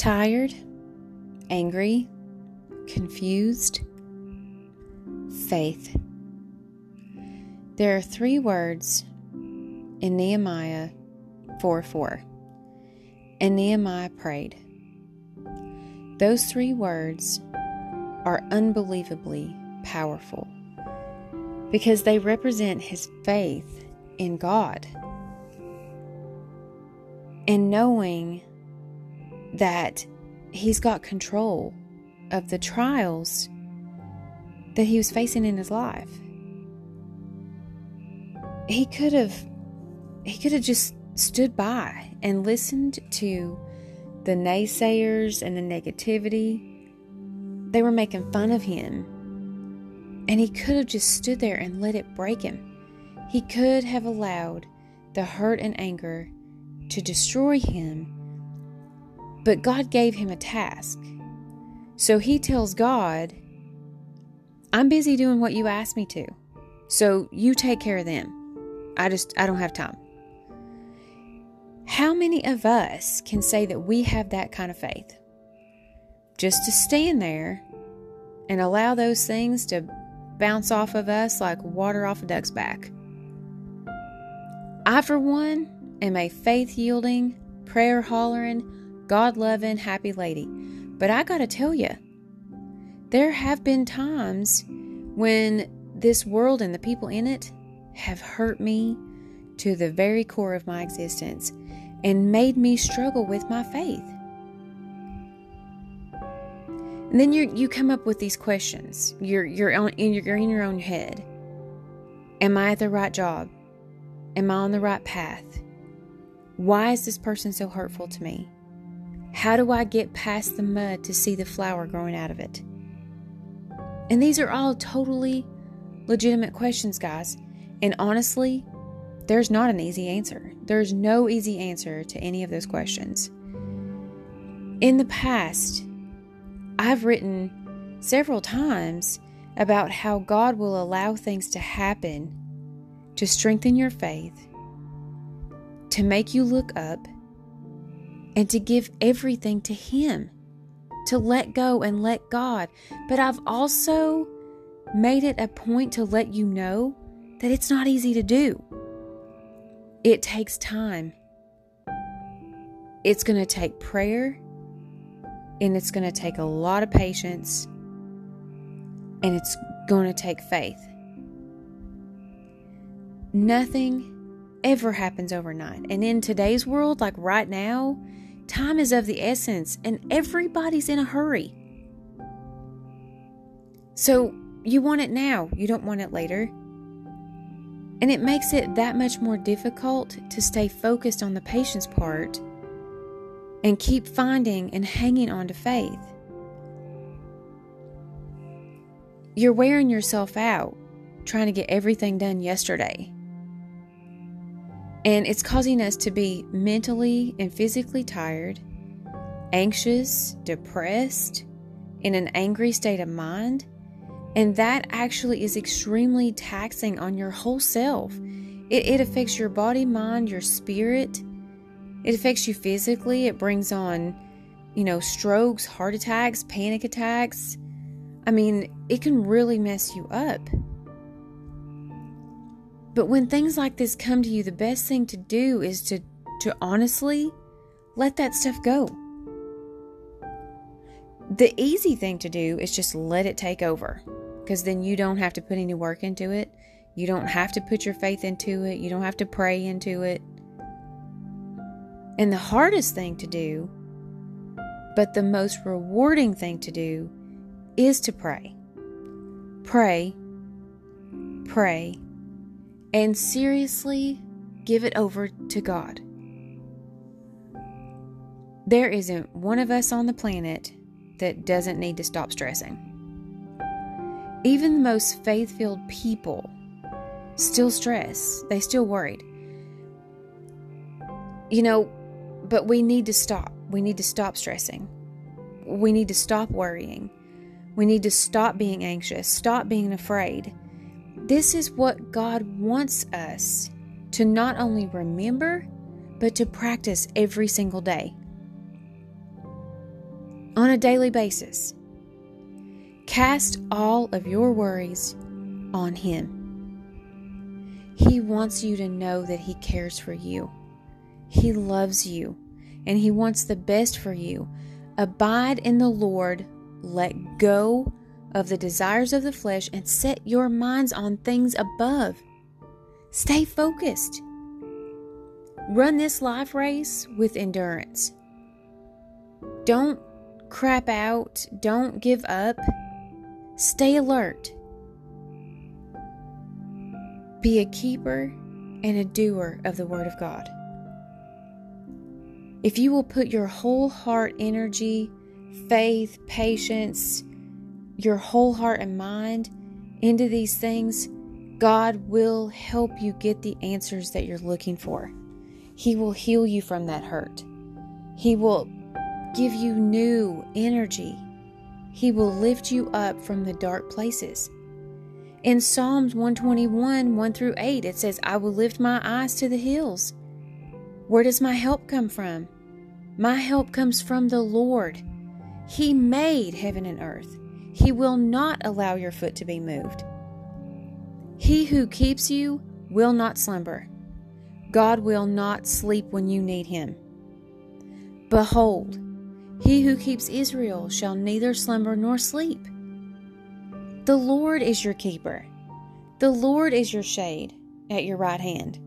Tired, angry, confused, faith. There are three words in Nehemiah 4 4. And Nehemiah prayed. Those three words are unbelievably powerful because they represent his faith in God and knowing that he's got control of the trials that he was facing in his life. He could have he could have just stood by and listened to the naysayers and the negativity. They were making fun of him. And he could have just stood there and let it break him. He could have allowed the hurt and anger to destroy him. But God gave him a task. So he tells God, I'm busy doing what you asked me to. So you take care of them. I just, I don't have time. How many of us can say that we have that kind of faith? Just to stand there and allow those things to bounce off of us like water off a duck's back. I, for one, am a faith yielding, prayer hollering, God loving, happy lady. But I gotta tell you, there have been times when this world and the people in it have hurt me to the very core of my existence and made me struggle with my faith. And then you you come up with these questions. You're you're on in you're in your own head. Am I at the right job? Am I on the right path? Why is this person so hurtful to me? How do I get past the mud to see the flower growing out of it? And these are all totally legitimate questions, guys. And honestly, there's not an easy answer. There's no easy answer to any of those questions. In the past, I've written several times about how God will allow things to happen to strengthen your faith, to make you look up, and to give everything to Him, to let go and let God. But I've also made it a point to let you know that it's not easy to do. It takes time. It's going to take prayer and it's going to take a lot of patience and it's going to take faith. Nothing ever happens overnight. And in today's world, like right now, time is of the essence and everybody's in a hurry. So you want it now, you don't want it later. And it makes it that much more difficult to stay focused on the patient's part and keep finding and hanging on to faith. You're wearing yourself out trying to get everything done yesterday. And it's causing us to be mentally and physically tired, anxious, depressed, in an angry state of mind. And that actually is extremely taxing on your whole self. It, it affects your body, mind, your spirit. It affects you physically. It brings on, you know, strokes, heart attacks, panic attacks. I mean, it can really mess you up. But when things like this come to you, the best thing to do is to to honestly let that stuff go. The easy thing to do is just let it take over because then you don't have to put any work into it. You don't have to put your faith into it. You don't have to pray into it. And the hardest thing to do, but the most rewarding thing to do, is to pray. Pray, pray, and seriously give it over to God. There isn't one of us on the planet that doesn't need to stop stressing. Even the most faith filled people still stress, they still worried. You know, but we need to stop. We need to stop stressing. We need to stop worrying. We need to stop being anxious, stop being afraid, this is what God wants us to not only remember, but to practice every single day. on a daily basis. Cast all of your worries on Him. He wants you to know that He cares for you. He loves you and He wants the best for you. Abide in the Lord, let go of the desires of the flesh, and set your minds on things above. Stay focused. Run this life race with endurance. Don't crap out. Don't give up. Stay alert. Be a keeper and a doer of the Word of God. If you will put your whole heart energy, faith, patience, your whole heart and mind into these things, God will help you get the answers that you're looking for. He will heal you from that hurt. He will give you new energy. He will lift you up from the dark places. In Psalms 121, 1 through 8, it says, I will lift my eyes to the hills. Where does my help come from? My help comes from the Lord. He made heaven and earth. He will not allow your foot to be moved. He who keeps you will not slumber. God will not sleep when you need him. Behold, he who keeps Israel shall neither slumber nor sleep. The Lord is your keeper. The Lord is your shade at your right hand.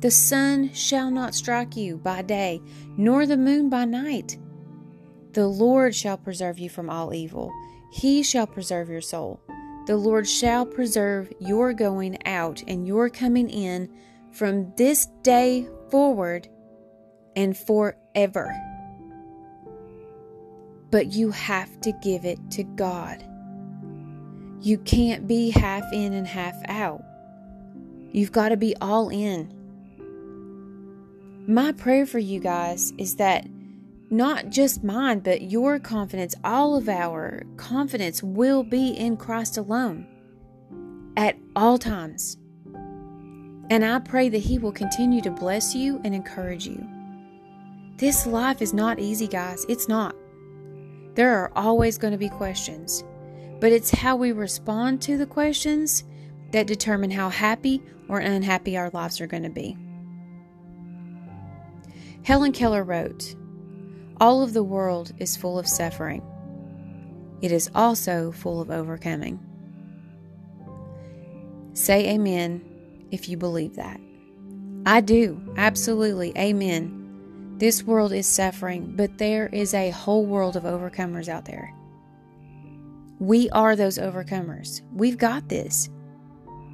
The sun shall not strike you by day, nor the moon by night. The Lord shall preserve you from all evil. He shall preserve your soul. The Lord shall preserve your going out and your coming in from this day forward and forever. But you have to give it to God. You can't be half in and half out. You've got to be all in. My prayer for you guys is that not just mine, but your confidence, all of our confidence will be in Christ alone at all times. And I pray that He will continue to bless you and encourage you. This life is not easy, guys. It's not. There are always going to be questions, but it's how we respond to the questions that determine how happy or unhappy our lives are going to be. Helen Keller wrote, All of the world is full of suffering. It is also full of overcoming. Say amen if you believe that. I do, absolutely, amen. This world is suffering, but there is a whole world of overcomers out there. We are those overcomers. We've got this,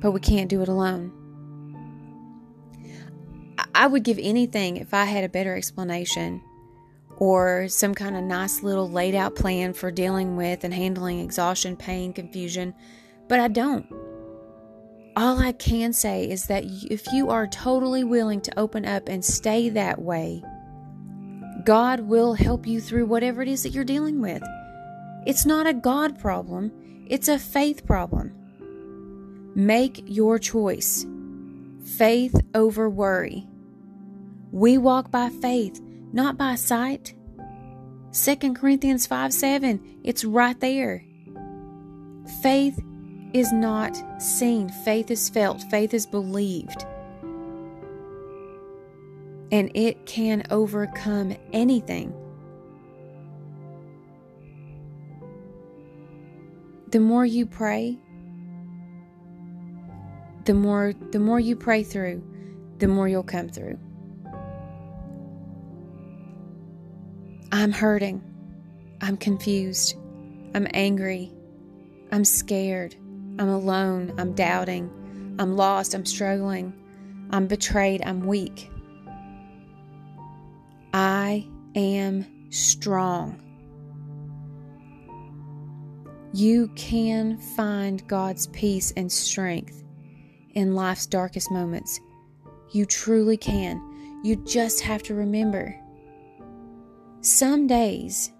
but we can't do it alone. I would give anything if I had a better explanation or some kind of nice little laid out plan for dealing with and handling exhaustion, pain, confusion, but I don't. All I can say is that if you are totally willing to open up and stay that way, God will help you through whatever it is that you're dealing with. It's not a God problem, it's a faith problem. Make your choice faith over worry. We walk by faith, not by sight. 2 Corinthians 5 7, it's right there. Faith is not seen, faith is felt, faith is believed. And it can overcome anything. The more you pray, the more the more you pray through, the more you'll come through. I'm hurting. I'm confused. I'm angry. I'm scared. I'm alone. I'm doubting. I'm lost. I'm struggling. I'm betrayed. I'm weak. I am strong. You can find God's peace and strength in life's darkest moments. You truly can. You just have to remember some days,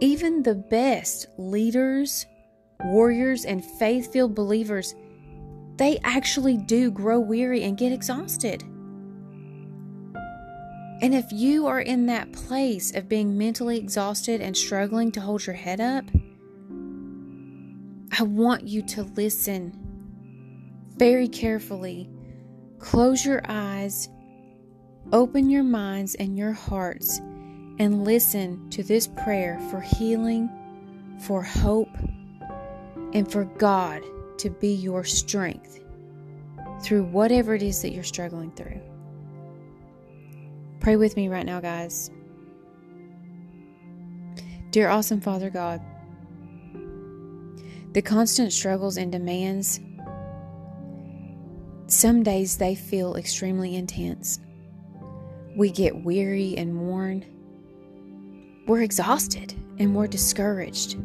even the best leaders, warriors, and faith filled believers, they actually do grow weary and get exhausted. And if you are in that place of being mentally exhausted and struggling to hold your head up, I want you to listen very carefully. Close your eyes, open your minds and your hearts, and listen to this prayer for healing, for hope, and for God to be your strength through whatever it is that you're struggling through. Pray with me right now, guys. Dear awesome Father God, the constant struggles and demands, some days they feel extremely intense. We get weary and worn. We're exhausted and we're discouraged.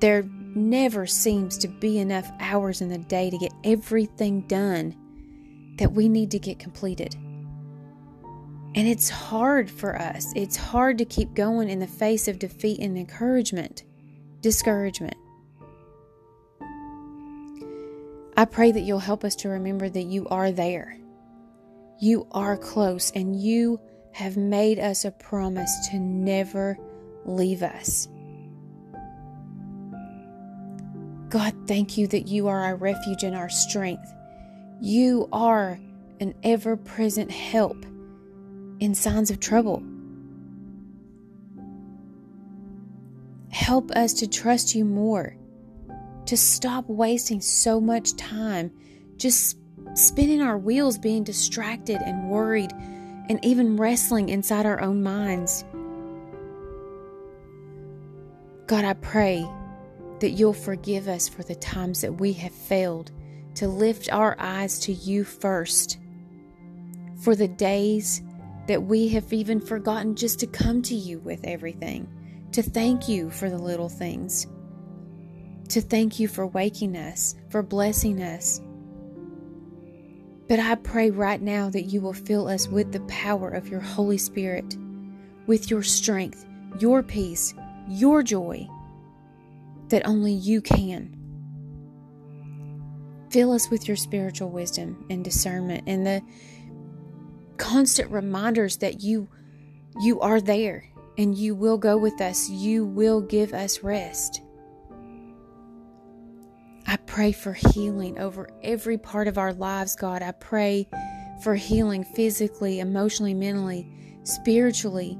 There never seems to be enough hours in the day to get everything done that we need to get completed. And it's hard for us. It's hard to keep going in the face of defeat and encouragement, discouragement. I pray that you'll help us to remember that you are there. You are close, and you have made us a promise to never leave us. God, thank you that you are our refuge and our strength. You are an ever present help in signs of trouble. Help us to trust you more, to stop wasting so much time just spinning our wheels, being distracted and worried, and even wrestling inside our own minds. God, I pray that you'll forgive us for the times that we have failed to lift our eyes to you first, for the days that we have even forgotten just to come to you with everything, to thank you for the little things, to thank you for waking us, for blessing us. But I pray right now that you will fill us with the power of your Holy Spirit, with your strength, your peace, your joy, that only you can. Fill us with your spiritual wisdom and discernment and the constant reminders that you you are there and you will go with us. You will give us rest. Pray for healing over every part of our lives, God. I pray for healing physically, emotionally, mentally, spiritually.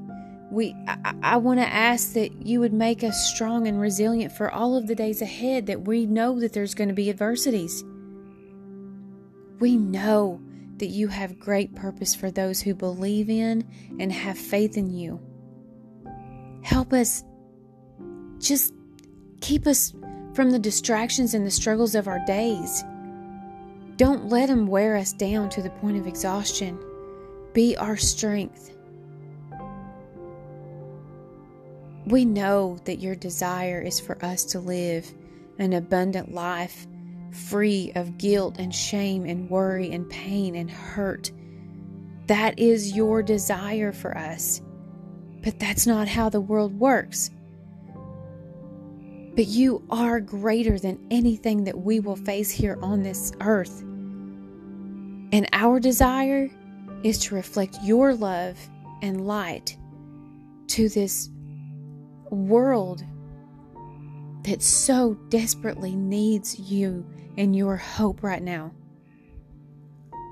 We I, I want to ask that you would make us strong and resilient for all of the days ahead that we know that there's going to be adversities. We know that you have great purpose for those who believe in and have faith in you. Help us just keep us from the distractions and the struggles of our days. Don't let them wear us down to the point of exhaustion. Be our strength. We know that your desire is for us to live an abundant life free of guilt and shame and worry and pain and hurt. That is your desire for us. But that's not how the world works. But you are greater than anything that we will face here on this earth. And our desire is to reflect your love and light to this world that so desperately needs you and your hope right now.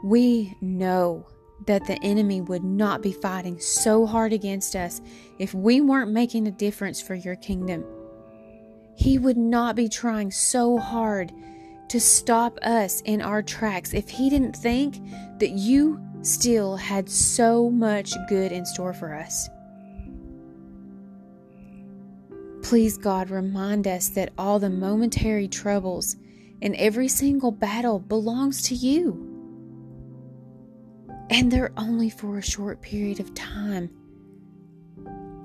We know that the enemy would not be fighting so hard against us if we weren't making a difference for your kingdom. He would not be trying so hard to stop us in our tracks if he didn't think that you still had so much good in store for us. Please, God, remind us that all the momentary troubles and every single battle belongs to you. And they're only for a short period of time.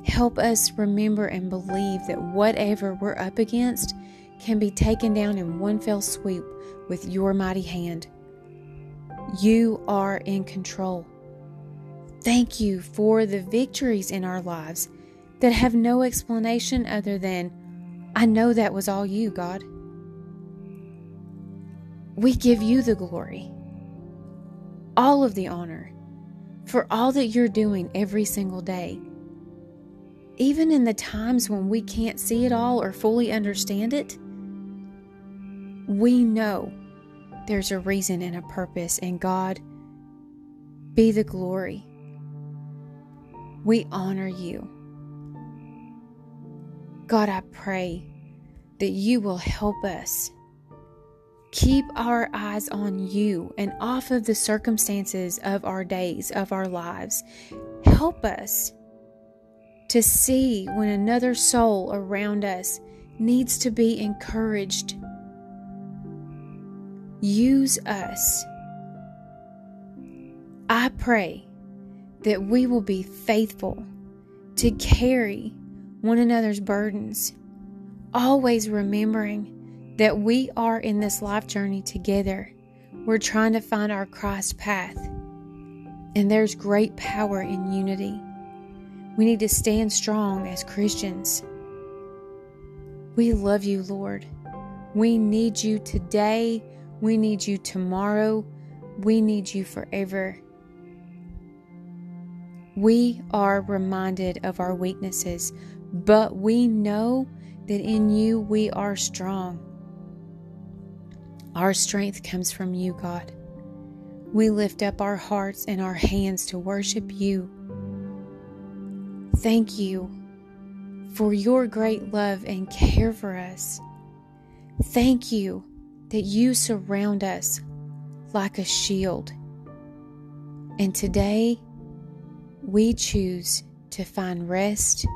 Help us remember and believe that whatever we're up against can be taken down in one fell swoop with your mighty hand. You are in control. Thank you for the victories in our lives that have no explanation other than, I know that was all you, God. We give you the glory, all of the honor, for all that you're doing every single day. Even in the times when we can't see it all or fully understand it, we know there's a reason and a purpose, and God, be the glory. We honor you. God, I pray that you will help us keep our eyes on you and off of the circumstances of our days, of our lives. Help us to see when another soul around us needs to be encouraged. Use us. I pray that we will be faithful to carry one another's burdens, always remembering that we are in this life journey together. We're trying to find our Christ path, and there's great power in unity. We need to stand strong as Christians. We love you, Lord. We need you today. We need you tomorrow. We need you forever. We are reminded of our weaknesses, but we know that in you we are strong. Our strength comes from you, God. We lift up our hearts and our hands to worship you. Thank you for your great love and care for us. Thank you that you surround us like a shield. And today, we choose to find rest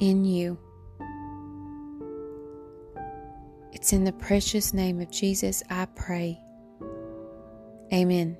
in you. It's in the precious name of Jesus I pray. Amen.